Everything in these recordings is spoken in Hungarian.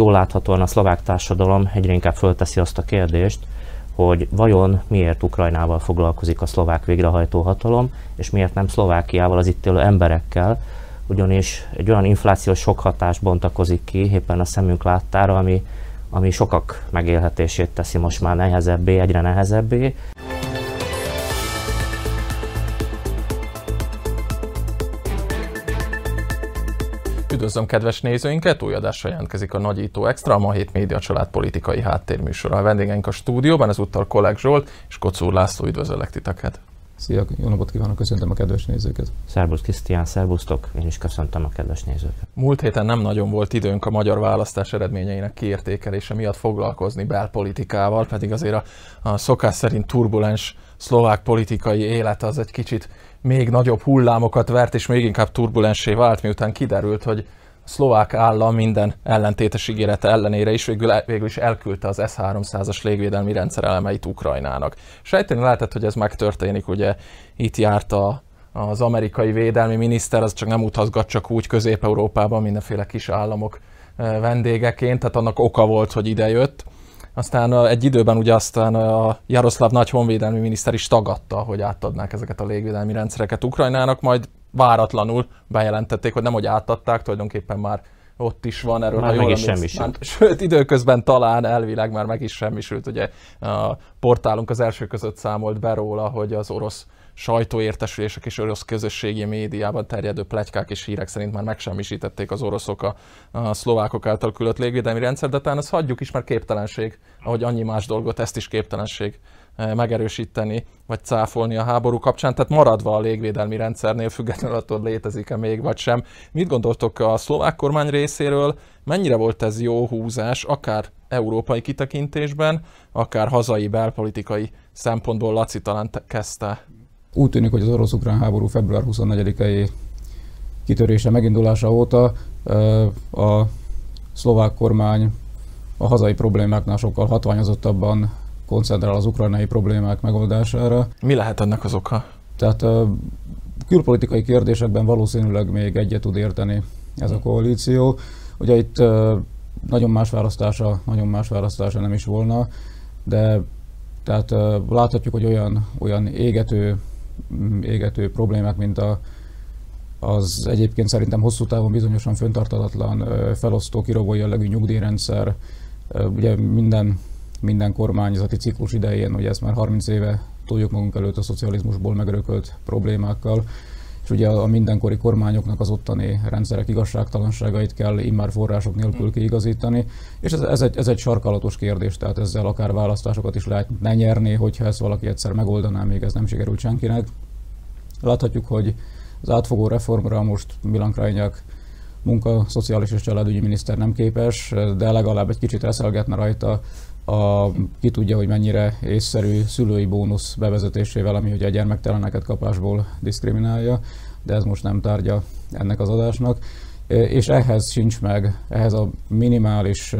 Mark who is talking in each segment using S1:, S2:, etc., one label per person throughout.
S1: Jól láthatóan a szlovák társadalom egyre inkább fölteszi azt a kérdést, hogy vajon miért Ukrajnával foglalkozik a szlovák végrehajtó hatalom, és miért nem Szlovákiával, az itt élő emberekkel, ugyanis egy olyan inflációs sok hatás bontakozik ki éppen a szemünk láttára, ami, ami sokak megélhetését teszi most már nehezebbé, egyre nehezebbé.
S2: Üdvözlöm kedves nézőinket, új adásra jelentkezik a Nagyító Extra, a Ma Hét Média Család politikai háttérműsora. A vendégeink a stúdióban, ezúttal Kolleg Zsolt és Kocúr László, üdvözöllek titeket.
S3: Szia, jó napot kívánok, köszöntöm a kedves nézőket.
S1: Szerbusz Krisztián, szerbusztok, én is köszöntöm a kedves nézőket.
S2: Múlt héten nem nagyon volt időnk a magyar választás eredményeinek kiértékelése miatt foglalkozni belpolitikával, pedig azért a, a szokás szerint turbulens szlovák politikai élet az egy kicsit még nagyobb hullámokat vert, és még inkább turbulensé vált, miután kiderült, hogy a szlovák állam minden ellentétes ígérete ellenére is végül, végül is elküldte az S-300-as légvédelmi rendszer elemeit Ukrajnának. Sejteni lehetett, hogy ez megtörténik, ugye itt járt a, az amerikai védelmi miniszter, az csak nem utazgat csak úgy Közép-Európában mindenféle kis államok eh, vendégeként, tehát annak oka volt, hogy ide jött. Aztán egy időben ugye aztán a Jaroszláv nagy honvédelmi miniszter is tagadta, hogy átadnák ezeket a légvédelmi rendszereket Ukrajnának, majd váratlanul bejelentették, hogy nem, hogy átadták, tulajdonképpen már ott is van erről.
S1: Már meg is semmisült.
S2: Sőt, időközben talán elvileg már meg is semmisült. Ugye a portálunk az első között számolt be róla, hogy az orosz sajtóértesülések és orosz közösségi médiában terjedő plegykák és hírek szerint már megsemmisítették az oroszok a, a szlovákok által küldött légvédelmi rendszer, de talán ezt hagyjuk is, mert képtelenség, ahogy annyi más dolgot, ezt is képtelenség eh, megerősíteni, vagy cáfolni a háború kapcsán, tehát maradva a légvédelmi rendszernél, függetlenül attól létezik-e még, vagy sem. Mit gondoltok a szlovák kormány részéről, mennyire volt ez jó húzás, akár európai kitekintésben, akár hazai belpolitikai szempontból? Laci talán kezdte
S3: úgy tűnik, hogy az orosz-ukrán háború február 24-i kitörése megindulása óta a szlovák kormány a hazai problémáknál sokkal hatványozottabban koncentrál az ukrajnai problémák megoldására.
S2: Mi lehet ennek az oka?
S3: Tehát külpolitikai kérdésekben valószínűleg még egyet tud érteni ez a koalíció. Ugye itt nagyon más választása, nagyon más választása nem is volna, de tehát láthatjuk, hogy olyan, olyan égető égető problémák, mint a, az egyébként szerintem hosszú távon bizonyosan föntartatatlan felosztó, kirogó jellegű nyugdíjrendszer. Ugye minden, minden kormányzati ciklus idején, ugye ezt már 30 éve tudjuk magunk előtt a szocializmusból megörökölt problémákkal, és ugye a mindenkori kormányoknak az ottani rendszerek igazságtalanságait kell immár források nélkül kiigazítani, és ez, ez, egy, ez egy sarkalatos kérdés, tehát ezzel akár választásokat is lehet ne nyerni, hogyha ezt valaki egyszer megoldaná, még ez nem sikerült senkinek. Láthatjuk, hogy az átfogó reformra most Milan Krajnyak munka, szociális és családügyi miniszter nem képes, de legalább egy kicsit reszelgetne rajta a, ki tudja, hogy mennyire észszerű szülői bónusz bevezetésével, ami ugye a gyermekteleneket kapásból diszkriminálja, de ez most nem tárgya ennek az adásnak. És ehhez sincs meg, ehhez a minimális,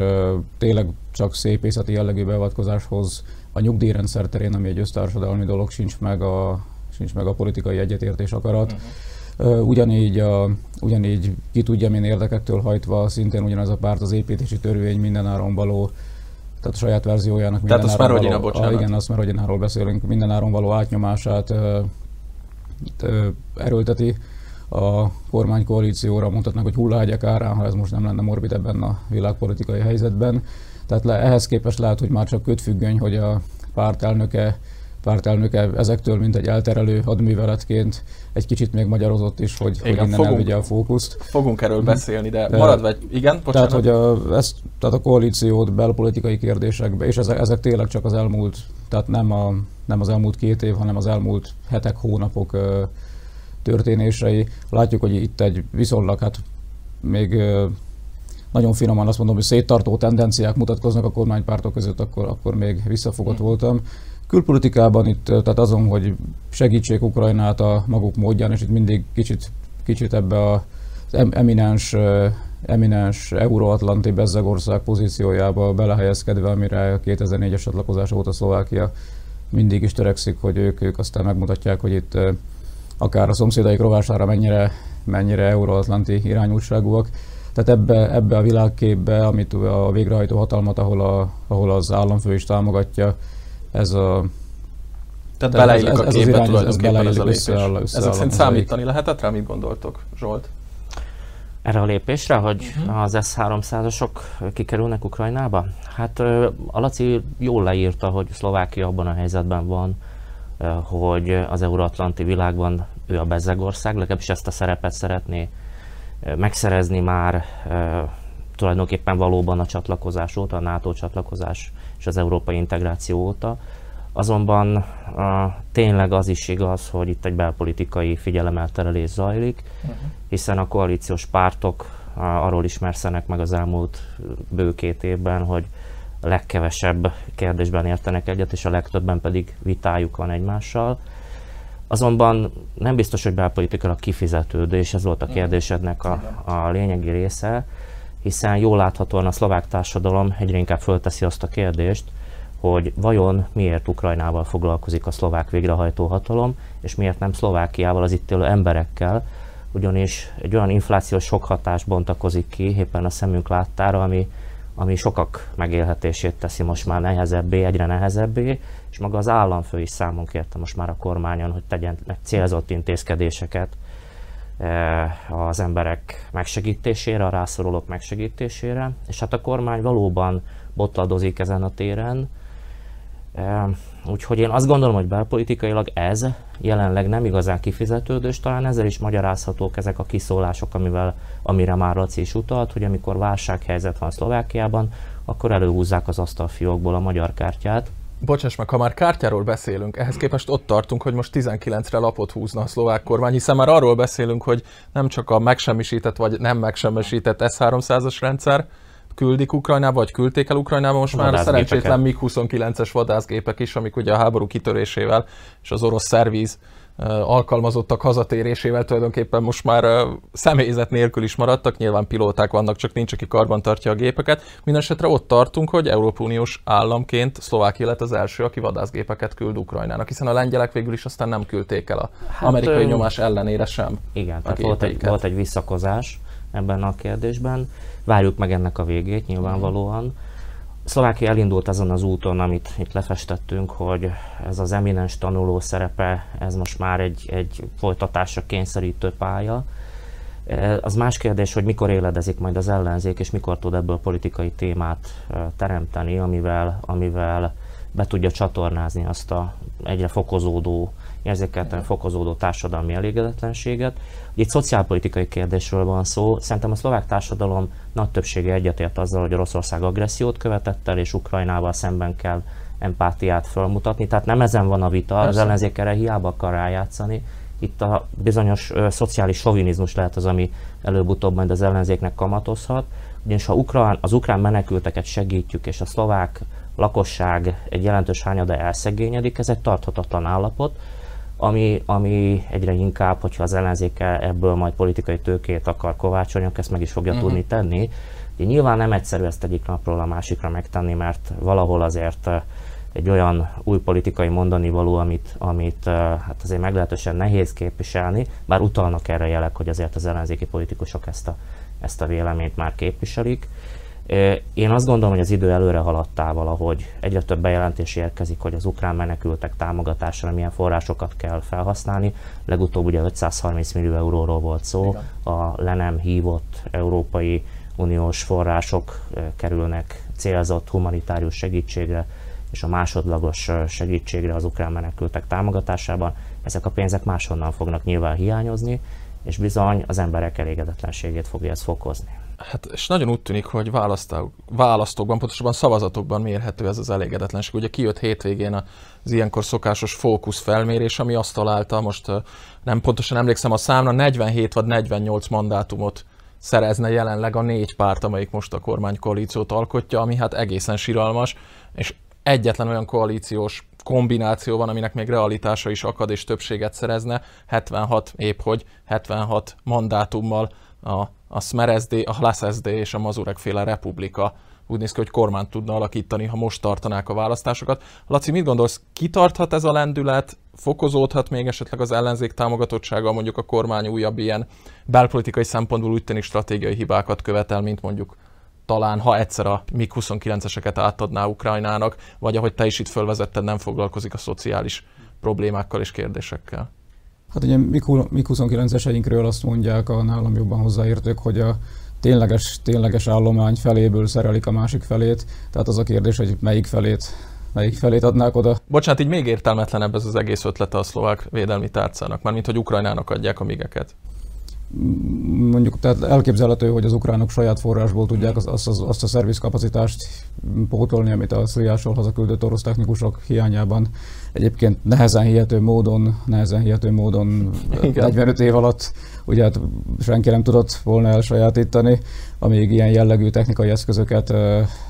S3: tényleg csak szépészeti jellegű beavatkozáshoz a nyugdíjrendszer terén, ami egy össztársadalmi dolog, sincs meg a, sincs meg a politikai egyetértés akarat. Uh-huh. Ugyanígy, a, ugyanígy ki tudja, milyen érdekektől hajtva, szintén ugyanaz a párt az építési törvény mindenáron való tehát a saját verziójának
S2: minden tehát áron való, bocsánat.
S3: A, igen, azt már Megyináról beszélünk, minden áron való átnyomását ö, ö, erőlteti a kormánykoalícióra, mondhatnak, hogy hullahágyak árán, ha ez most nem lenne morbid ebben a világpolitikai helyzetben. Tehát le, ehhez képest lehet, hogy már csak kötfüggöny, hogy a párt elnöke pártelnöke ezektől, mint egy elterelő hadműveletként egy kicsit még magyarozott is, hogy, igen, hogy innen fogunk, elvigye a fókuszt.
S2: Fogunk erről mhm. beszélni, de, de maradva egy, igen,
S3: bocsánat. Tehát, hogy a, ezt, tehát a koalíciót belpolitikai kérdésekbe, és ezek, ezek tényleg csak az elmúlt, tehát nem, a, nem az elmúlt két év, hanem az elmúlt hetek, hónapok történései. Látjuk, hogy itt egy viszonylag, hát még nagyon finoman azt mondom, hogy széttartó tendenciák mutatkoznak a kormánypártok között, akkor, akkor még visszafogott hmm. voltam. Külpolitikában itt, tehát azon, hogy segítsék Ukrajnát a maguk módján, és itt mindig kicsit, kicsit ebbe az eminens, eminens euróatlanti bezzegország pozíciójába belehelyezkedve, amire a 2004-es csatlakozás óta Szlovákia mindig is törekszik, hogy ők, ők aztán megmutatják, hogy itt akár a szomszédaik rovására mennyire, mennyire euróatlanti irányultságúak. Tehát ebbe, ebbe a világképbe, amit a végrehajtó hatalmat, ahol, a, ahol az államfő is támogatja, ez a
S2: tehát beleillik ez, a képbe
S3: ez, ez
S2: tulajdonképpen
S3: ez
S2: ez a lépés.
S3: Összeáll,
S2: Ezek szerint számítani lehetett rá? Mit gondoltok, Zsolt?
S1: Erre a lépésre, hogy uh-huh. az S-300-asok kikerülnek Ukrajnába? Hát a Laci jól leírta, hogy Szlovákia abban a helyzetben van, hogy az euróatlanti világban ő a bezzegország, legalábbis ezt a szerepet szeretné megszerezni már tulajdonképpen valóban a csatlakozás óta, a NATO csatlakozás és az európai integráció óta. Azonban a, tényleg az is igaz, hogy itt egy belpolitikai figyelemelterelés zajlik, uh-huh. hiszen a koalíciós pártok a, arról ismerszenek meg az elmúlt bő két évben, hogy a legkevesebb kérdésben értenek egyet, és a legtöbben pedig vitájuk van egymással. Azonban nem biztos, hogy belpolitikailag kifizetődő, és ez volt a kérdésednek a, a lényegi része, hiszen jól láthatóan a szlovák társadalom egyre inkább fölteszi azt a kérdést, hogy vajon miért Ukrajnával foglalkozik a szlovák végrehajtó hatalom, és miért nem Szlovákiával, az itt élő emberekkel, ugyanis egy olyan inflációs sok hatás bontakozik ki éppen a szemünk láttára, ami, ami sokak megélhetését teszi most már nehezebbé, egyre nehezebbé, és maga az államfő is számon kérte most már a kormányon, hogy tegyenek célzott intézkedéseket az emberek megsegítésére, a rászorulók megsegítésére, és hát a kormány valóban botladozik ezen a téren, Úgyhogy én azt gondolom, hogy belpolitikailag ez jelenleg nem igazán kifizetődő, és talán ezzel is magyarázhatók ezek a kiszólások, amivel, amire már Laci is utalt, hogy amikor válsághelyzet van Szlovákiában, akkor előhúzzák az asztalfiókból a magyar kártyát.
S2: Bocsáss meg, ha már kártyáról beszélünk, ehhez képest ott tartunk, hogy most 19-re lapot húzna a szlovák kormány, hiszen már arról beszélünk, hogy nem csak a megsemmisített vagy nem megsemmisített S-300-as rendszer, küldik Ukrajnába, vagy küldték el Ukrajnába, most már szerencsétlen MiG-29-es vadászgépek is, amik ugye a háború kitörésével és az orosz szervíz alkalmazottak hazatérésével tulajdonképpen most már személyzet nélkül is maradtak, nyilván pilóták vannak, csak nincs, aki karban tartja a gépeket. Mindenesetre ott tartunk, hogy Európai Uniós államként Szlovákia lett az első, aki vadászgépeket küld Ukrajnának, hiszen a lengyelek végül is aztán nem küldték el a hát, amerikai ö... nyomás ellenére sem.
S1: Igen, tehát volt egy, volt egy visszakozás ebben a kérdésben. Várjuk meg ennek a végét nyilvánvalóan. Szlovákia elindult azon az úton, amit itt lefestettünk, hogy ez az eminens tanuló szerepe, ez most már egy, egy folytatásra kényszerítő pálya. E, az más kérdés, hogy mikor éledezik majd az ellenzék, és mikor tud ebből politikai témát e, teremteni, amivel, amivel be tudja csatornázni azt a egyre fokozódó érzékelten fokozódó társadalmi elégedetlenséget. Itt szociálpolitikai kérdésről van szó. Szerintem a szlovák társadalom nagy többsége egyetért azzal, hogy Oroszország agressziót követett el, és Ukrajnával szemben kell empátiát felmutatni. Tehát nem ezen van a vita, Persze. az ellenzék erre hiába akar rájátszani. Itt a bizonyos ö, szociális sovinizmus lehet az, ami előbb-utóbb majd az ellenzéknek kamatozhat. Ugyanis ha ukrán, az ukrán menekülteket segítjük, és a szlovák lakosság egy jelentős hányada elszegényedik, ez egy tarthatatlan állapot ami, ami egyre inkább, hogyha az ellenzéke ebből majd politikai tőkét akar kovácsolni, akkor ezt meg is fogja uh-huh. tudni tenni. Ugye nyilván nem egyszerű ezt egyik napról a másikra megtenni, mert valahol azért egy olyan új politikai mondani való, amit, amit hát azért meglehetősen nehéz képviselni, bár utalnak erre jelek, hogy azért az ellenzéki politikusok ezt a, ezt a véleményt már képviselik. Én azt gondolom, hogy az idő előre haladtával, ahogy egyre több bejelentés érkezik, hogy az ukrán menekültek támogatására milyen forrásokat kell felhasználni. Legutóbb ugye 530 millió euróról volt szó, Igen. a le nem hívott Európai Uniós források kerülnek célzott humanitárius segítségre és a másodlagos segítségre az ukrán menekültek támogatásában. Ezek a pénzek máshonnan fognak nyilván hiányozni, és bizony az emberek elégedetlenségét fogja ez fokozni.
S2: Hát, és nagyon úgy tűnik, hogy választókban, pontosabban szavazatokban mérhető ez az elégedetlenség. Ugye kijött hétvégén az ilyenkor szokásos fókusz felmérés, ami azt találta, most nem pontosan emlékszem a számra, 47 vagy 48 mandátumot szerezne jelenleg a négy párt, amelyik most a kormánykoalíciót alkotja, ami hát egészen siralmas, és egyetlen olyan koalíciós kombináció van, aminek még realitása is akad és többséget szerezne, 76 épp hogy 76 mandátummal a a Smer SD, a Hlas SD és a Mazurek féle Republika úgy néz ki, hogy kormányt tudna alakítani, ha most tartanák a választásokat. Laci, mit gondolsz, kitarthat ez a lendület, fokozódhat még esetleg az ellenzék támogatottsága, mondjuk a kormány újabb ilyen belpolitikai szempontból úgy tűnik stratégiai hibákat követel, mint mondjuk talán, ha egyszer a MiG-29-eseket átadná Ukrajnának, vagy ahogy te is itt fölvezetted, nem foglalkozik a szociális problémákkal és kérdésekkel.
S3: Hát ugye MiG-29-eseinkről azt mondják a nálam jobban hozzáértők, hogy a tényleges, tényleges állomány feléből szerelik a másik felét, tehát az a kérdés, hogy melyik felét melyik felét adnák oda.
S2: Bocsánat, így még értelmetlenebb ez az egész ötlete a szlovák védelmi tárcának, mármint hogy Ukrajnának adják a migeket
S3: mondjuk tehát elképzelhető, hogy az ukránok saját forrásból tudják azt, azt, azt a szervizkapacitást pótolni, amit a Szriásról hazaküldött orosz technikusok hiányában egyébként nehezen hihető módon, nehezen hihető módon Igen. 45 év alatt ugye hát senki nem tudott volna elsajátítani, amíg ilyen jellegű technikai eszközöket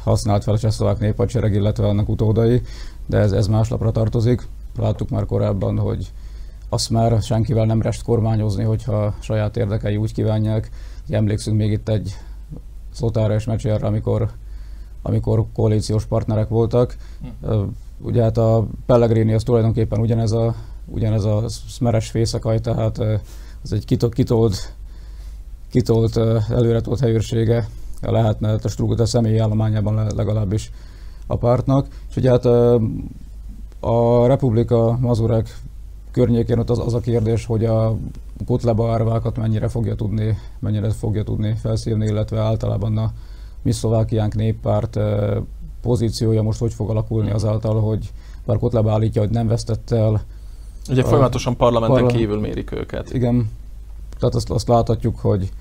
S3: használt fel a csehszlovák néphadsereg, illetve annak utódai, de ez, ez más lapra tartozik. Láttuk már korábban, hogy azt már senkivel nem rest kormányozni, hogyha saját érdekei úgy kívánják. Emlékszünk még itt egy Szotára és Mecsérre, amikor, amikor koalíciós partnerek voltak. Hm. Ugye hát a Pellegrini az tulajdonképpen ugyanez a, ugyanez a szmeres fészekaj, tehát az egy kitolt, kitolt, kitolt előretolt helyőrsége lehetne a Strugot személyi állományában legalábbis a pártnak. És ugye hát a Republika Mazurek környékén ott az, az a kérdés, hogy a Kotleba árvákat mennyire fogja tudni, mennyire fogja tudni felszívni, illetve általában a mi szlovákiánk néppárt pozíciója most hogy fog alakulni azáltal, hogy bár Kotleba állítja, hogy nem vesztett el.
S2: Ugye a, folyamatosan parlamenten parla- kívül mérik őket.
S3: Igen, tehát azt, azt láthatjuk, hogy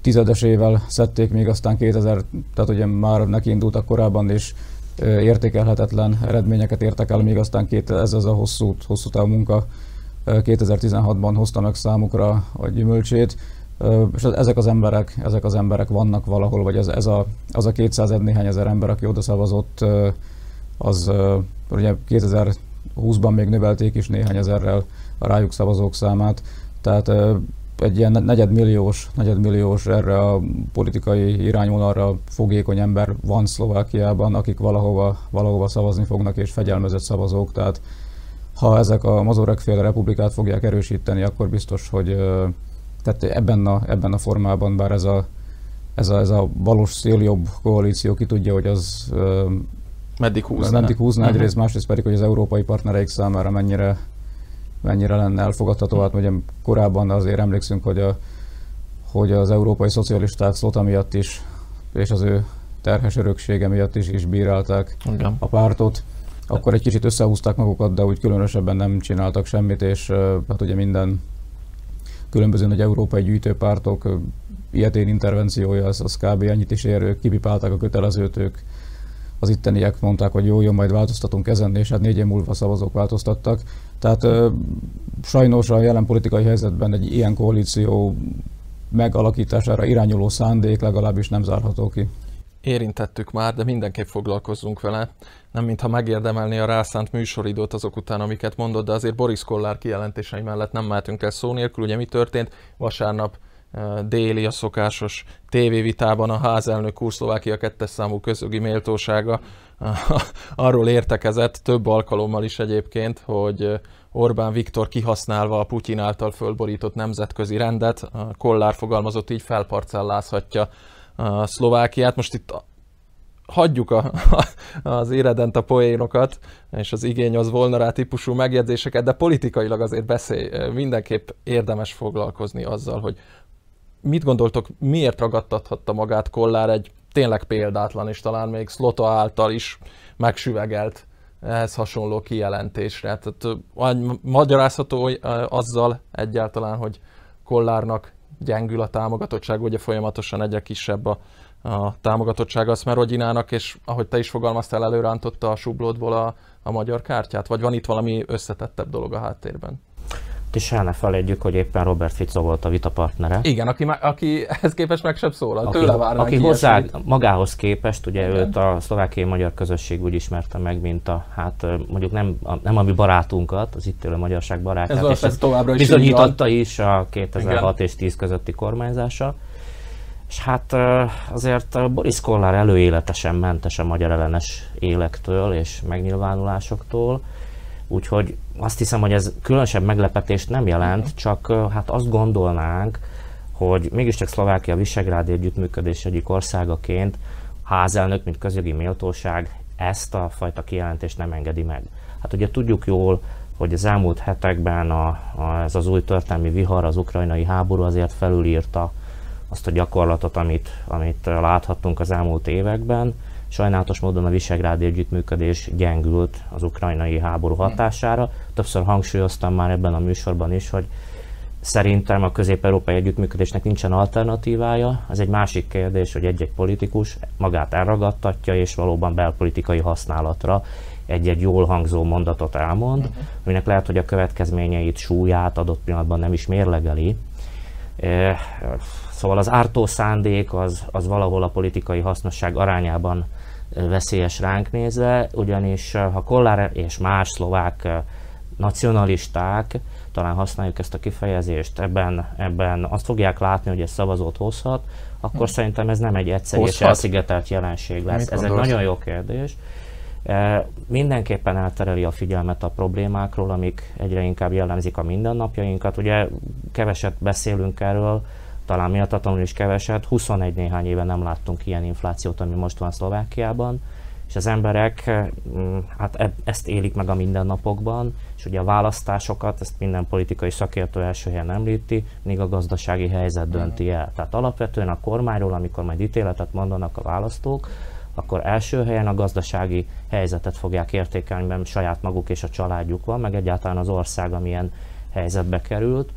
S3: tizedesével szedték még aztán 2000, tehát ugye már neki indultak korábban is értékelhetetlen eredményeket értek el, még aztán két, ez az a hosszú, hosszú távú munka 2016-ban hozta meg számukra a gyümölcsét, és ezek az emberek, ezek az emberek vannak valahol, vagy ez, ez a, az a 200 néhány ezer ember, aki oda szavazott, az ugye 2020-ban még növelték is néhány ezerrel a rájuk szavazók számát, tehát egy ilyen negyedmilliós, negyedmilliós erre a politikai irányvonalra fogékony ember van Szlovákiában, akik valahova, valahova szavazni fognak, és fegyelmezett szavazók, tehát ha ezek a mazorekféle republikát fogják erősíteni, akkor biztos, hogy tehát ebben a, ebben a formában, bár ez a, ez a, ez a valós széljobb koalíció ki tudja, hogy az
S2: meddig húzna,
S3: meddig húzna uh-huh. egyrészt, másrészt pedig, hogy az európai partnereik számára mennyire mennyire lenne elfogadható. Hát ugye korábban azért emlékszünk, hogy, a, hogy az európai szocialisták Szlota miatt is, és az ő terhes öröksége miatt is, is bírálták Igen. a pártot. Akkor egy kicsit összehúzták magukat, de úgy különösebben nem csináltak semmit, és hát ugye minden különböző nagy európai gyűjtőpártok ilyetén intervenciója, az, az kb. ennyit is ér, ők kipipálták a kötelezőt, ők az itteniek mondták, hogy jó, jó, majd változtatunk ezen, és hát négy év múlva szavazók változtattak. Tehát sajnos a jelen politikai helyzetben egy ilyen koalíció megalakítására irányuló szándék legalábbis nem zárható ki.
S2: Érintettük már, de mindenképp foglalkozzunk vele. Nem mintha megérdemelni a rászánt műsoridót azok után, amiket mondott, de azért Boris Kollár kijelentései mellett nem mehetünk el szó nélkül. Ugye mi történt? Vasárnap déli a szokásos tévévitában a házelnök Kurszlovákia kettes számú közögi méltósága arról értekezett több alkalommal is egyébként, hogy Orbán Viktor kihasználva a Putyin által fölborított nemzetközi rendet, a Kollár fogalmazott így felparcellázhatja a Szlovákiát. Most itt hagyjuk a, az éredent a poénokat, és az igény az volna rá típusú megjegyzéseket, de politikailag azért beszél, mindenképp érdemes foglalkozni azzal, hogy mit gondoltok, miért ragadtathatta magát Kollár egy tényleg példátlan, és talán még Slota által is megsüvegelt ehhez hasonló kijelentésre. Tehát magyarázható azzal egyáltalán, hogy Kollárnak gyengül a támogatottság, ugye folyamatosan egyre kisebb a, a támogatottság a Szmerogyinának, és ahogy te is fogalmaztál, előrántotta a sublódból a, a magyar kártyát? Vagy van itt valami összetettebb dolog a háttérben?
S1: És el ne felejtjük, hogy éppen Robert Fico volt a vitapartnere.
S2: Igen, aki, aki ehhez képest meg sem szólal, aki, tőle várnánk
S1: Aki hozzá, magához képest, ugye Igen. őt a szlovákiai magyar közösség úgy ismerte meg, mint a, hát mondjuk nem, a, nem a mi barátunkat, az itt élő magyarság barátját,
S2: ez és ez továbbra is
S1: bizonyította is a 2006 Igen. és 10 közötti kormányzása. És hát azért Boris Kollár előéletesen mentes a magyar ellenes élektől és megnyilvánulásoktól, úgyhogy azt hiszem, hogy ez különösebb meglepetést nem jelent, csak hát azt gondolnánk, hogy mégiscsak Szlovákia Visegrád együttműködés egyik országaként házelnök, mint közjogi méltóság ezt a fajta kijelentést nem engedi meg. Hát ugye tudjuk jól, hogy az elmúlt hetekben a, a, ez az új történelmi vihar, az ukrajnai háború azért felülírta azt a gyakorlatot, amit, amit láthattunk az elmúlt években. Sajnálatos módon a Visegrádi együttműködés gyengült az ukrajnai háború hatására. Többször hangsúlyoztam már ebben a műsorban is, hogy Szerintem a közép-európai együttműködésnek nincsen alternatívája. Ez egy másik kérdés, hogy egy-egy politikus magát elragadtatja, és valóban belpolitikai használatra egy-egy jól hangzó mondatot elmond, uh-huh. aminek lehet, hogy a következményeit, súlyát adott pillanatban nem is mérlegeli. E, szóval az ártó szándék az, az valahol a politikai hasznosság arányában veszélyes ránk nézve, ugyanis ha Kollár és más szlovák nacionalisták talán használjuk ezt a kifejezést, ebben, ebben azt fogják látni, hogy ez szavazót hozhat, akkor hmm. szerintem ez nem egy egyszerű és elszigetelt jelenség lesz. Mit ez gondolsz? egy nagyon jó kérdés. E, mindenképpen eltereli a figyelmet a problémákról, amik egyre inkább jellemzik a mindennapjainkat. Ugye keveset beszélünk erről, talán miattatlanul is keveset. 21 néhány éve nem láttunk ilyen inflációt, ami most van Szlovákiában és az emberek mm, hát e, ezt élik meg a mindennapokban, és ugye a választásokat, ezt minden politikai szakértő első helyen említi, még a gazdasági helyzet dönti el. Tehát alapvetően a kormányról, amikor majd ítéletet mondanak a választók, akkor első helyen a gazdasági helyzetet fogják értékelni, mert saját maguk és a családjuk van, meg egyáltalán az ország, amilyen helyzetbe került.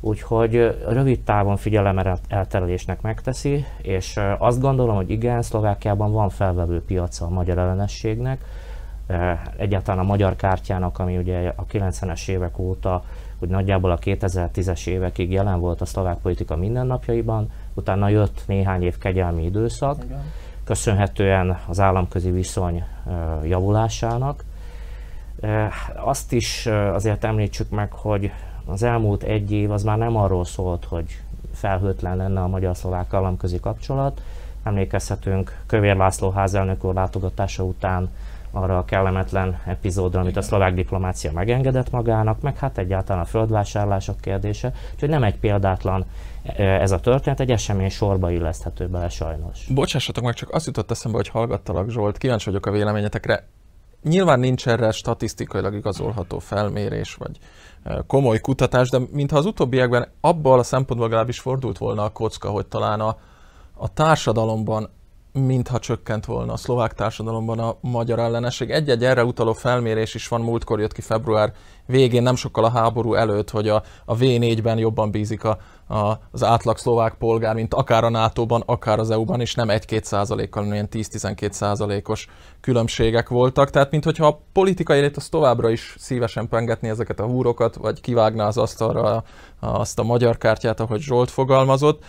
S1: Úgyhogy rövid távon figyelem elterelésnek megteszi, és azt gondolom, hogy igen, Szlovákiában van felvevő piaca a magyar ellenességnek, egyáltalán a magyar kártyának, ami ugye a 90-es évek óta, úgy nagyjából a 2010-es évekig jelen volt a szlovák politika mindennapjaiban, utána jött néhány év kegyelmi időszak, igen. köszönhetően az államközi viszony javulásának. Azt is azért említsük meg, hogy az elmúlt egy év az már nem arról szólt, hogy felhőtlen lenne a magyar-szlovák államközi kapcsolat. Emlékezhetünk Kövér László házelnök úr látogatása után arra a kellemetlen epizódra, amit a szlovák diplomácia megengedett magának, meg hát egyáltalán a földvásárlások kérdése. Úgyhogy nem egy példátlan e, ez a történet, egy esemény sorba illeszthető bele sajnos.
S2: Bocsássatok meg, csak azt jutott eszembe, hogy hallgattalak Zsolt, kíváncsi vagyok a véleményetekre. Nyilván nincs erre statisztikailag igazolható felmérés, vagy komoly kutatás, de mintha az utóbbiakban abból a szempontból legalábbis fordult volna a kocka, hogy talán a, a társadalomban mintha csökkent volna a szlovák társadalomban a magyar ellenesség. Egy-egy erre utaló felmérés is van, múltkor jött ki február végén, nem sokkal a háború előtt, hogy a, a V4-ben jobban bízik a, a, az átlag szlovák polgár, mint akár a NATO-ban, akár az EU-ban, és nem 1-2 százalékkal, hanem ilyen 10-12 százalékos különbségek voltak. Tehát, mintha a politikai élet az továbbra is szívesen pengetni ezeket a húrokat, vagy kivágná az asztalra azt a magyar kártyát, ahogy Zsolt fogalmazott,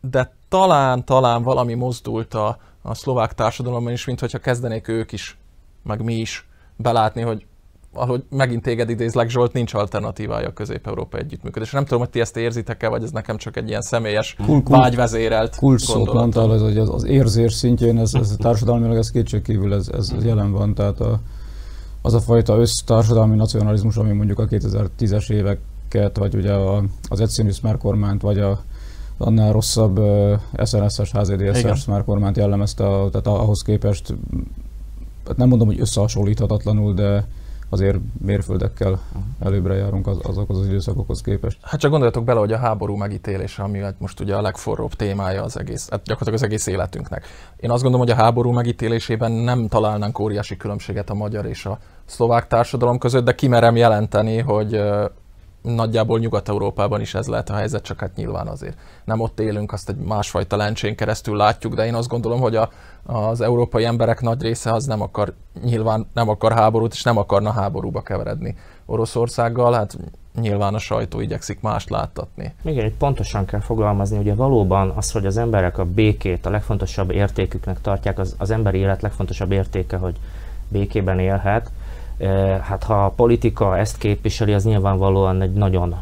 S2: de talán, talán valami mozdult a, a szlovák társadalomban is, mint hogyha kezdenék ők is, meg mi is belátni, hogy ahogy megint téged idézlek, Zsolt, nincs alternatívája a közép-európa együttműködés. Nem tudom, hogy ti ezt érzitek-e, vagy ez nekem csak egy ilyen személyes kul, kul, vágyvezérelt
S3: Kulcs szót mondtál, ez, hogy az, az érzés szintjén, ez, ez társadalmilag ez kétségkívül ez, ez jelen van, tehát a, az a fajta össztársadalmi nacionalizmus, ami mondjuk a 2010-es éveket, vagy ugye a, az Egyszínű kormányt, vagy a annál rosszabb SNS-es, HZDS-es már kormányt jellemezte, tehát ahhoz képest hát nem mondom, hogy összehasonlíthatatlanul, de azért mérföldekkel előbbre járunk az, azokhoz az időszakokhoz képest.
S2: Hát csak gondoljatok bele, hogy a háború megítélése, ami hát most ugye a legforróbb témája az egész, hát gyakorlatilag az egész életünknek. Én azt gondolom, hogy a háború megítélésében nem találnánk óriási különbséget a magyar és a szlovák társadalom között, de kimerem jelenteni, hogy nagyjából Nyugat-Európában is ez lehet a helyzet, csak hát nyilván azért nem ott élünk, azt egy másfajta lencsén keresztül látjuk, de én azt gondolom, hogy a, az európai emberek nagy része az nem akar, nyilván nem akar háborút, és nem akarna háborúba keveredni Oroszországgal, hát nyilván a sajtó igyekszik mást láttatni.
S1: Igen, itt pontosan kell fogalmazni, ugye valóban az, hogy az emberek a békét a legfontosabb értéküknek tartják, az, az emberi élet legfontosabb értéke, hogy békében élhet, Hát ha a politika ezt képviseli, az nyilvánvalóan egy nagyon,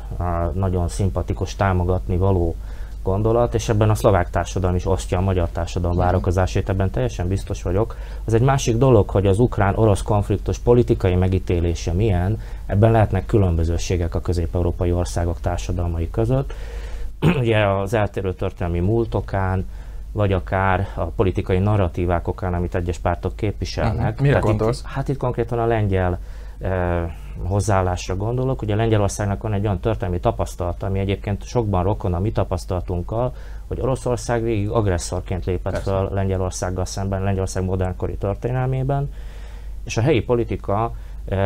S1: nagyon szimpatikus, támogatni való gondolat, és ebben a szlovák társadalom is osztja a magyar társadalom várakozásait, ebben teljesen biztos vagyok. Az egy másik dolog, hogy az ukrán-orosz konfliktus politikai megítélése milyen, ebben lehetnek különbözőségek a közép-európai országok társadalmai között. Ugye az eltérő történelmi múltokán, vagy akár a politikai narratívák okán, amit egyes pártok képviselnek.
S2: Uh-huh. Mire gondolsz?
S1: Itt, hát itt konkrétan a lengyel eh, hozzáállásra gondolok. Ugye Lengyelországnak van egy olyan történelmi tapasztalata, ami egyébként sokban rokon a mi tapasztalatunkkal, hogy Oroszország végig agresszorként lépett Persze. fel Lengyelországgal szemben, Lengyelország modernkori történelmében, és a helyi politika e,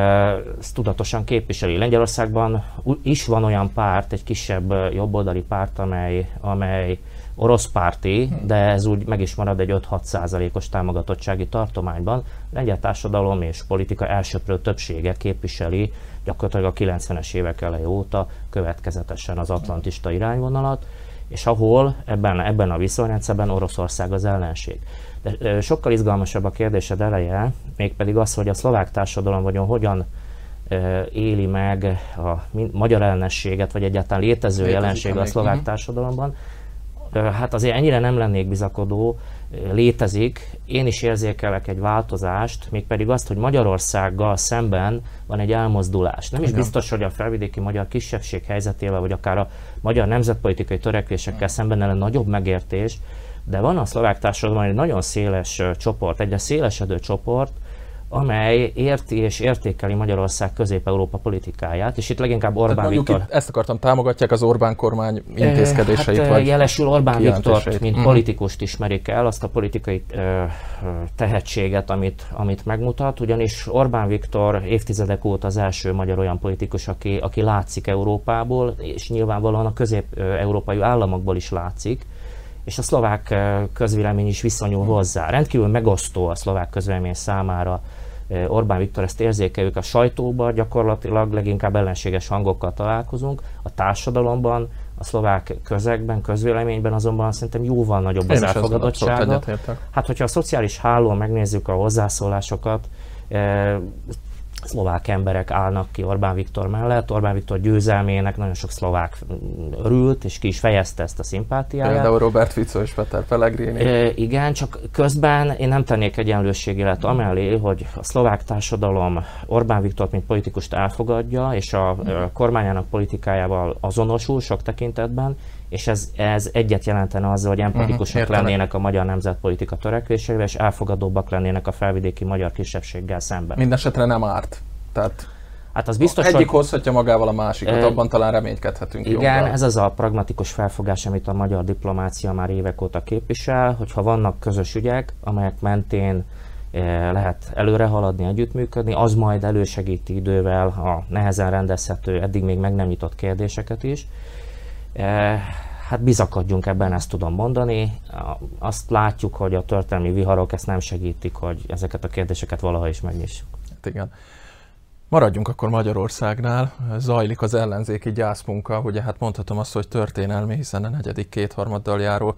S1: ezt tudatosan képviseli. Lengyelországban is van olyan párt, egy kisebb jobboldali párt, amely, amely orosz párti, de ez úgy meg is marad egy 5-6 százalékos támogatottsági tartományban. Lengyel társadalom és politika elsőprő többsége képviseli gyakorlatilag a 90-es évek elejé óta következetesen az atlantista irányvonalat, és ahol ebben, ebben a viszonyrendszerben Oroszország az ellenség. De sokkal izgalmasabb a kérdésed eleje, mégpedig az, hogy a szlovák társadalom vagyon hogyan éli meg a magyar ellenességet, vagy egyáltalán létező Létezik jelenség a szlovák uh-huh. társadalomban, hát azért ennyire nem lennék bizakodó, létezik. Én is érzékelek egy változást, mégpedig azt, hogy Magyarországgal szemben van egy elmozdulás. Nem is Igen. biztos, hogy a felvidéki magyar kisebbség helyzetével, vagy akár a magyar nemzetpolitikai törekvésekkel szemben ellen nagyobb megértés, de van a szlovák társadalomban egy nagyon széles csoport, egyre szélesedő csoport, amely érti és értékeli Magyarország közép-európa politikáját, és itt leginkább Orbán Viktor... Itt
S2: ezt akartam, támogatják az Orbán kormány intézkedéseit? Hát,
S1: vagy jelesül Orbán Viktor, mint uh-huh. politikust ismerik el, azt a politikai uh, tehetséget, amit, amit megmutat, ugyanis Orbán Viktor évtizedek óta az első magyar olyan politikus, aki, aki látszik Európából, és nyilvánvalóan a közép-európai államokból is látszik, és a szlovák közvélemény is viszonyul hozzá. Rendkívül megosztó a szlovák közvélemény számára Orbán Viktor ezt érzékeljük a sajtóban, gyakorlatilag leginkább ellenséges hangokkal találkozunk, a társadalomban, a szlovák közegben, közvéleményben azonban szerintem jóval nagyobb az elfogadottsága. Hát, hogyha a szociális hálón megnézzük a hozzászólásokat, szlovák emberek állnak ki Orbán Viktor mellett. Orbán Viktor győzelmének nagyon sok szlovák örült, és ki is fejezte ezt a szimpátiáját.
S2: Például Robert Fico és Peter Pellegrini. E,
S1: igen, csak közben én nem tennék egyenlőségélet amellé, hogy a szlovák társadalom Orbán Viktor mint politikust elfogadja, és a, a kormányának politikájával azonosul sok tekintetben, és ez, ez egyet jelentene azzal, hogy empatikusak uh-huh, lennének a magyar nemzetpolitika törekvéseivel, és elfogadóbbak lennének a felvidéki magyar kisebbséggel szemben.
S2: Mindenesetre nem árt. Tehát
S1: Hát az biztos,
S2: Egyik hogy... hozhatja magával a másikat, abban talán reménykedhetünk
S1: Igen,
S2: jobban.
S1: ez az a pragmatikus felfogás, amit a magyar diplomácia már évek óta képvisel, hogyha vannak közös ügyek, amelyek mentén lehet előre haladni, együttműködni, az majd elősegíti idővel a nehezen rendezhető, eddig még meg nem nyitott kérdéseket is. Eh, hát bizakodjunk ebben, ezt tudom mondani. Azt látjuk, hogy a történelmi viharok ezt nem segítik, hogy ezeket a kérdéseket valaha is megnyissuk.
S2: Hát igen. Maradjunk akkor Magyarországnál. Zajlik az ellenzéki gyászmunka, ugye hát mondhatom azt, hogy történelmi, hiszen a negyedik kétharmaddal járó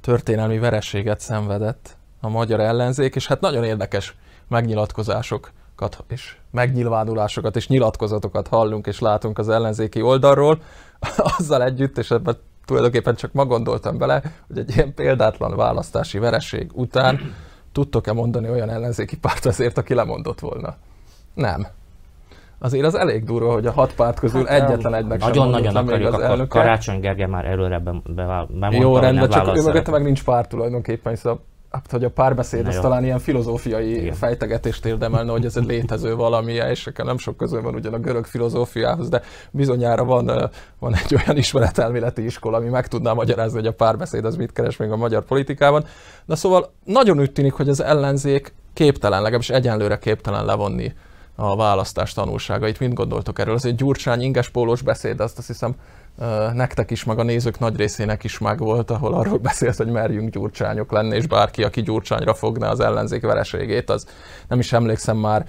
S2: történelmi verességet szenvedett a magyar ellenzék, és hát nagyon érdekes megnyilatkozásokat és megnyilvánulásokat és nyilatkozatokat hallunk és látunk az ellenzéki oldalról. azzal együtt, és ebben tulajdonképpen csak ma gondoltam bele, hogy egy ilyen példátlan választási vereség után tudtok-e mondani olyan ellenzéki párt azért, aki lemondott volna? Nem. Azért az elég durva, hogy a hat párt közül hát, egyetlen egynek
S1: nagyon, sem Nagyon akarjuk, az akkor Karácsony Gergely már előre bemondta,
S2: Jó, rendben, csak ő mögötte meg nincs párt tulajdonképpen, hiszen hát, hogy a párbeszéd az talán ilyen filozófiai Igen. fejtegetést érdemelne, hogy ez egy létező valami, és nem sok közül van ugyan a görög filozófiához, de bizonyára van, van egy olyan ismeretelméleti iskola, ami meg tudná magyarázni, hogy a párbeszéd az mit keres még a magyar politikában. Na szóval nagyon úgy tűnik, hogy az ellenzék képtelen, legalábbis egyenlőre képtelen levonni a választás tanulságait. Mint gondoltok erről? Egy Gyurcsány inges pólós beszéd, azt azt hiszem nektek is, meg a nézők nagy részének is megvolt, ahol arról beszélt, hogy merjünk gyurcsányok lenni, és bárki, aki gyurcsányra fogná az ellenzék vereségét, az nem is emlékszem már,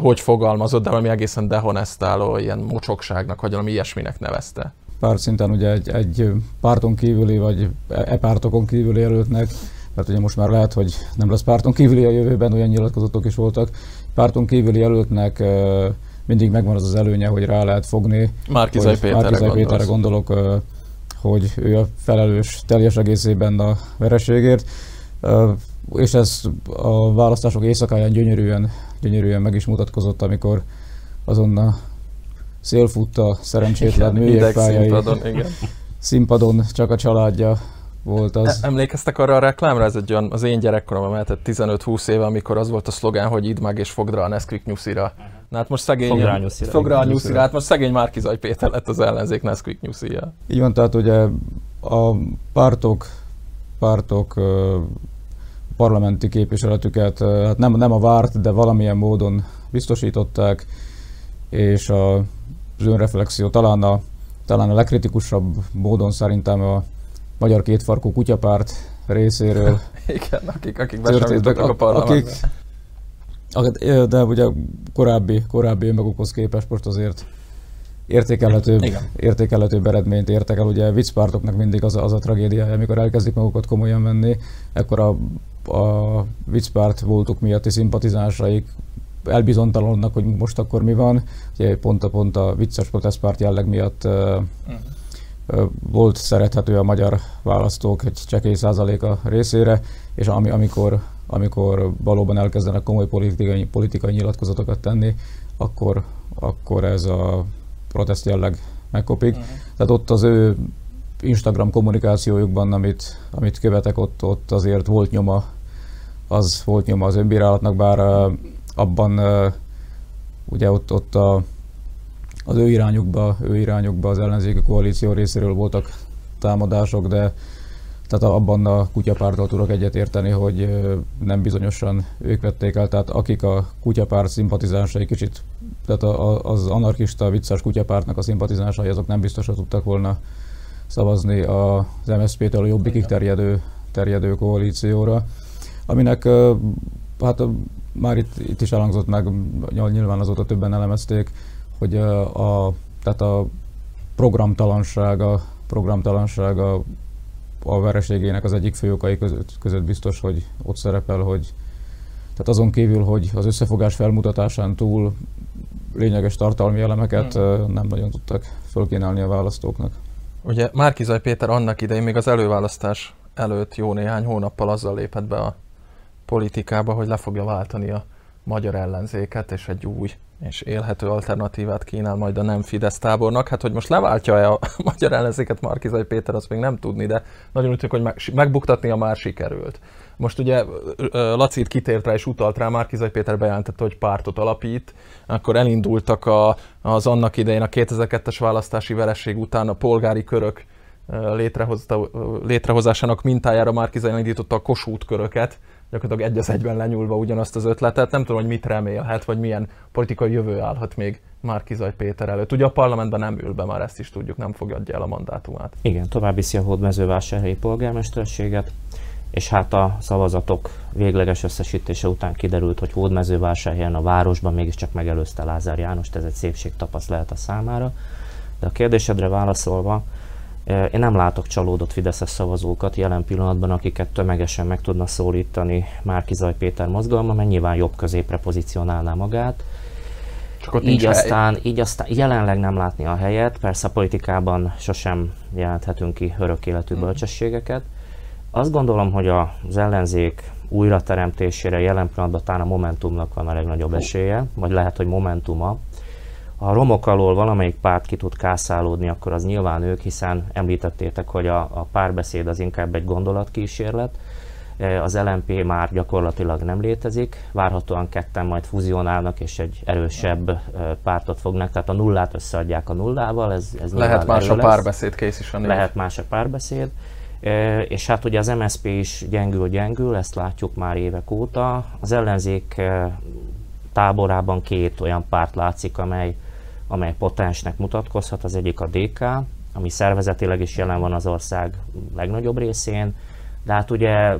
S2: hogy fogalmazott, de valami egészen dehonestáló, ilyen mocsokságnak, vagy valami ilyesminek nevezte.
S3: Párt szinten ugye egy, egy párton kívüli, vagy e pártokon kívüli jelöltnek, mert ugye most már lehet, hogy nem lesz párton kívüli a jövőben, olyan nyilatkozatok is voltak, párton kívüli jelöltnek mindig megvan az az előnye, hogy rá lehet fogni.
S2: Márkizai Péterre,
S3: Márkizai Péterre gondolok, hogy ő a felelős teljes egészében a vereségért, és ez a választások éjszakáján gyönyörűen, gyönyörűen meg is mutatkozott, amikor azon a szélfutta szerencsétlen műjégpályai színpadon, színpadon csak a családja volt az.
S2: E- emlékeztek arra a reklámra? Ez egy olyan, az én gyerekkoromban mehetett 15-20 éve, amikor az volt a szlogán, hogy idd meg és fogd rá a Nesquik nyuszira. Na hát most szegény... Fog rá nyuszira. Fog rá nyuszira. Hát most szegény Márkizaj Péter lett az ellenzék Nesquik nyuszira.
S3: Így van, tehát ugye a pártok, pártok parlamenti képviseletüket hát nem, nem a várt, de valamilyen módon biztosították, és a, az önreflexió talán a, talán a legkritikusabb módon szerintem a magyar kétfarkú kutyapárt részéről.
S2: Igen, akik, akik besemlítottak a parlamentbe.
S3: Akik, de ugye korábbi, korábbi önmagukhoz képest most azért értékelhetőbb, értékelhetőbb eredményt értek el. Ugye viccpártoknak mindig az a, az a tragédiája, amikor elkezdik magukat komolyan venni, akkor a, a viccpárt voltuk miatti szimpatizásaik elbizontalanodnak, hogy most akkor mi van. Ugye pont a, pont a vicces protestpárt jelleg miatt uh-huh volt szerethető a magyar választók egy csekély százaléka részére, és ami, amikor, amikor valóban elkezdenek komoly politikai, politikai nyilatkozatokat tenni, akkor, akkor ez a protest jelleg megkopik. Uh-huh. Tehát ott az ő Instagram kommunikációjukban, amit, amit követek, ott, ott azért volt nyoma, az volt nyoma az önbírálatnak, bár uh, abban uh, ugye ott, ott a az ő irányukba, ő irányukba az ellenzéki koalíció részéről voltak támadások, de tehát abban a kutyapárttal tudok egyetérteni, hogy nem bizonyosan ők vették el, tehát akik a kutyapárt szimpatizánsai kicsit, tehát az anarchista, vicces kutyapártnak a szimpatizánsai, azok nem biztosan tudtak volna szavazni az MSZP-től a jobbikig terjedő, terjedő koalícióra, aminek hát már itt, itt is elhangzott meg, nyilván azóta többen elemezték, hogy a, tehát a programtalansága, programtalansága a vereségének az egyik fő okai között, között biztos, hogy ott szerepel, hogy tehát azon kívül, hogy az összefogás felmutatásán túl lényeges tartalmi elemeket hmm. nem nagyon tudtak fölkínálni a választóknak.
S2: Ugye Márkizaj Péter annak idején még az előválasztás előtt jó néhány hónappal azzal lépett be a politikába, hogy le fogja váltani a magyar ellenzéket, és egy új és élhető alternatívát kínál majd a nem Fidesz tábornak. Hát, hogy most leváltja-e a magyar ellenzéket Markizai Péter, azt még nem tudni, de nagyon úgy hogy megbuktatnia már sikerült. Most ugye Laci itt kitért rá és utalt rá, Márkizai Péter bejelentette, hogy pártot alapít, akkor elindultak a, az annak idején a 2002-es választási vereség után a polgári körök létrehozta, létrehozásának mintájára Márkizai indította a Kossuth köröket, gyakorlatilag egy az egyben lenyúlva ugyanazt az ötletet. Nem tudom, hogy mit remélhet, vagy milyen politikai jövő állhat még Márkizaj Péter előtt. Ugye a parlamentben nem ül be, már ezt is tudjuk, nem fogadja el a mandátumát.
S1: Igen, tovább viszi a hódmezővásárhelyi polgármesterséget, és hát a szavazatok végleges összesítése után kiderült, hogy hódmezővásárhelyen a városban mégiscsak megelőzte Lázár János, ez egy szépség tapaszt lehet a számára. De a kérdésedre válaszolva, én nem látok csalódott Fideszes szavazókat jelen pillanatban, akiket tömegesen meg tudna szólítani Márkizaj Péter mozgalma, mert nyilván jobb középre pozícionálná magát. Csak ott így, aztán, így aztán jelenleg nem látni a helyet, persze a politikában sosem jelenthetünk ki örök életű mhm. bölcsességeket. Azt gondolom, hogy az ellenzék újrateremtésére jelen pillanatban talán a Momentumnak van a legnagyobb esélye, vagy lehet, hogy Momentuma, a romok alól valamelyik párt ki tud kászálódni, akkor az nyilván ők, hiszen említettétek, hogy a, a párbeszéd az inkább egy gondolatkísérlet. E, az LMP már gyakorlatilag nem létezik, várhatóan ketten majd fuzionálnak és egy erősebb e, pártot fognak, tehát a nullát összeadják a nullával. Ez, ez
S2: Lehet más a párbeszéd, kész is a név.
S1: Lehet más a párbeszéd. E, és hát ugye az MSP is gyengül-gyengül, ezt látjuk már évek óta. Az ellenzék táborában két olyan párt látszik, amely amely potensnek mutatkozhat. Az egyik a DK, ami szervezetileg is jelen van az ország legnagyobb részén, de hát ugye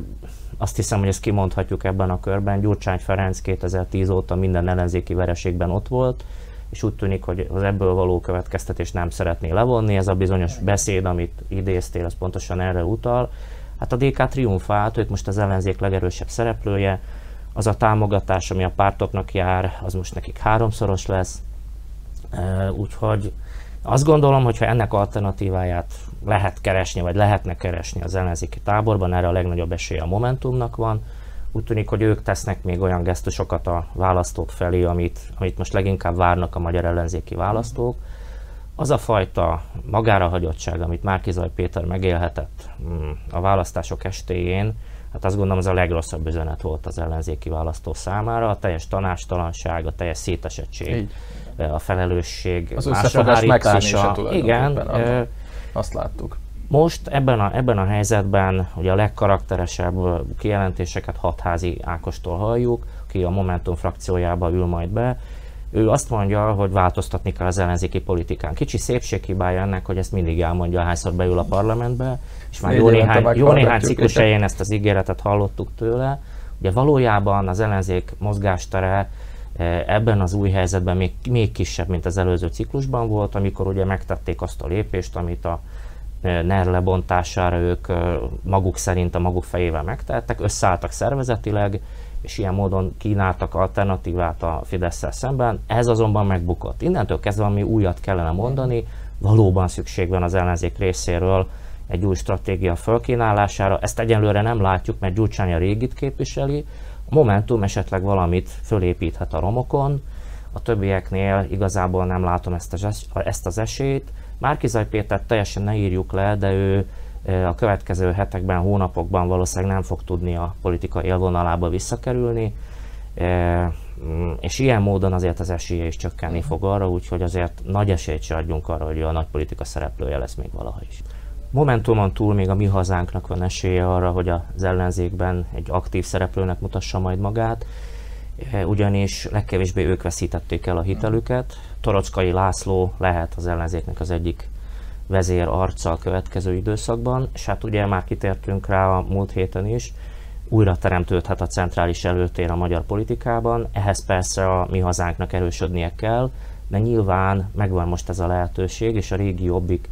S1: azt hiszem, hogy ezt kimondhatjuk ebben a körben. Gyurcsány Ferenc 2010 óta minden ellenzéki vereségben ott volt, és úgy tűnik, hogy az ebből való következtetés nem szeretné levonni. Ez a bizonyos beszéd, amit idéztél, az pontosan erre utal. Hát a DK triumfált, ők most az ellenzék legerősebb szereplője, az a támogatás, ami a pártoknak jár, az most nekik háromszoros lesz, Úgyhogy Azt gondolom, hogy ha ennek alternatíváját lehet keresni, vagy lehetne keresni az ellenzéki táborban, erre a legnagyobb esélye a Momentumnak van. Úgy tűnik, hogy ők tesznek még olyan gesztusokat a választók felé, amit, amit most leginkább várnak a magyar ellenzéki választók. Az a fajta magára hagyottság, amit Márkizaj Péter megélhetett mm, a választások estéjén, hát azt gondolom, ez a legrosszabb üzenet volt az ellenzéki választó számára. A teljes tanástalanság, a teljes szétesettség, Így. A felelősség,
S2: az összefogás megszűnése
S1: Igen,
S2: azt láttuk.
S1: Most ebben a, ebben a helyzetben ugye a legkarakteresebb kijelentéseket hatházi Ákostól halljuk, aki a Momentum frakciójába ül majd be. Ő azt mondja, hogy változtatni kell az ellenzéki politikán. Kicsi szépséghibája ennek, hogy ezt mindig elmondja, hányszor beül a parlamentbe, és már jó néhány, jó néhány ciklus elején ezt az ígéretet hallottuk tőle. Ugye valójában az ellenzék mozgástere ebben az új helyzetben még, még kisebb, mint az előző ciklusban volt, amikor ugye megtették azt a lépést, amit a NER lebontására ők maguk szerint a maguk fejével megtettek, összeálltak szervezetileg, és ilyen módon kínáltak alternatívát a fidesz szemben, ez azonban megbukott. Innentől kezdve, ami újat kellene mondani, valóban szükség van az ellenzék részéről egy új stratégia fölkínálására. Ezt egyelőre nem látjuk, mert Gyurcsány a régit képviseli, a Momentum esetleg valamit fölépíthet a romokon, a többieknél igazából nem látom ezt az, ezt az esélyt. Márkizaj Péter teljesen ne írjuk le, de ő a következő hetekben, hónapokban valószínűleg nem fog tudni a politika élvonalába visszakerülni, és ilyen módon azért az esélye is csökkenni fog arra, úgyhogy azért nagy esélyt se adjunk arra, hogy a nagy politika szereplője lesz még valaha is. Momentumon túl még a mi hazánknak van esélye arra, hogy az ellenzékben egy aktív szereplőnek mutassa majd magát, ugyanis legkevésbé ők veszítették el a hitelüket. Torockai László lehet az ellenzéknek az egyik vezér arca a következő időszakban, és hát ugye már kitértünk rá a múlt héten is, újra teremtődhet a centrális előtér a magyar politikában, ehhez persze a mi hazánknak erősödnie kell, de nyilván megvan most ez a lehetőség, és a régi jobbik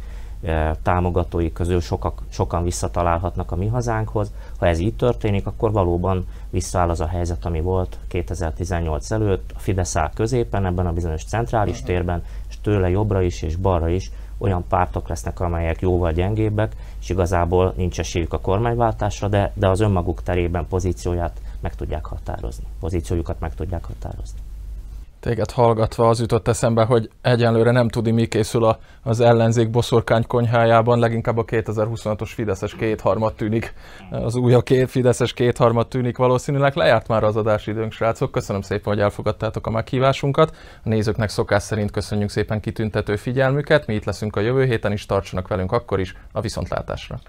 S1: támogatói közül sokak, sokan visszatalálhatnak a mi hazánkhoz. Ha ez így történik, akkor valóban visszaáll az a helyzet, ami volt 2018 előtt, a Fidesz áll középen ebben a bizonyos centrális térben, és tőle jobbra is és balra is olyan pártok lesznek, amelyek jóval gyengébbek, és igazából nincs esélyük a kormányváltásra, de, de az önmaguk terében pozícióját meg tudják határozni, pozíciójukat meg tudják határozni.
S2: Téged hallgatva az jutott eszembe, hogy egyenlőre nem tudni, mi készül a, az ellenzék boszorkány konyhájában, leginkább a 2026-os Fideszes kétharmad tűnik, az új a két Fideszes kétharmad tűnik valószínűleg. Lejárt már az adási időnk, srácok. Köszönöm szépen, hogy elfogadtátok a meghívásunkat. A nézőknek szokás szerint köszönjük szépen kitüntető figyelmüket. Mi itt leszünk a jövő héten is, tartsanak velünk akkor is a viszontlátásra.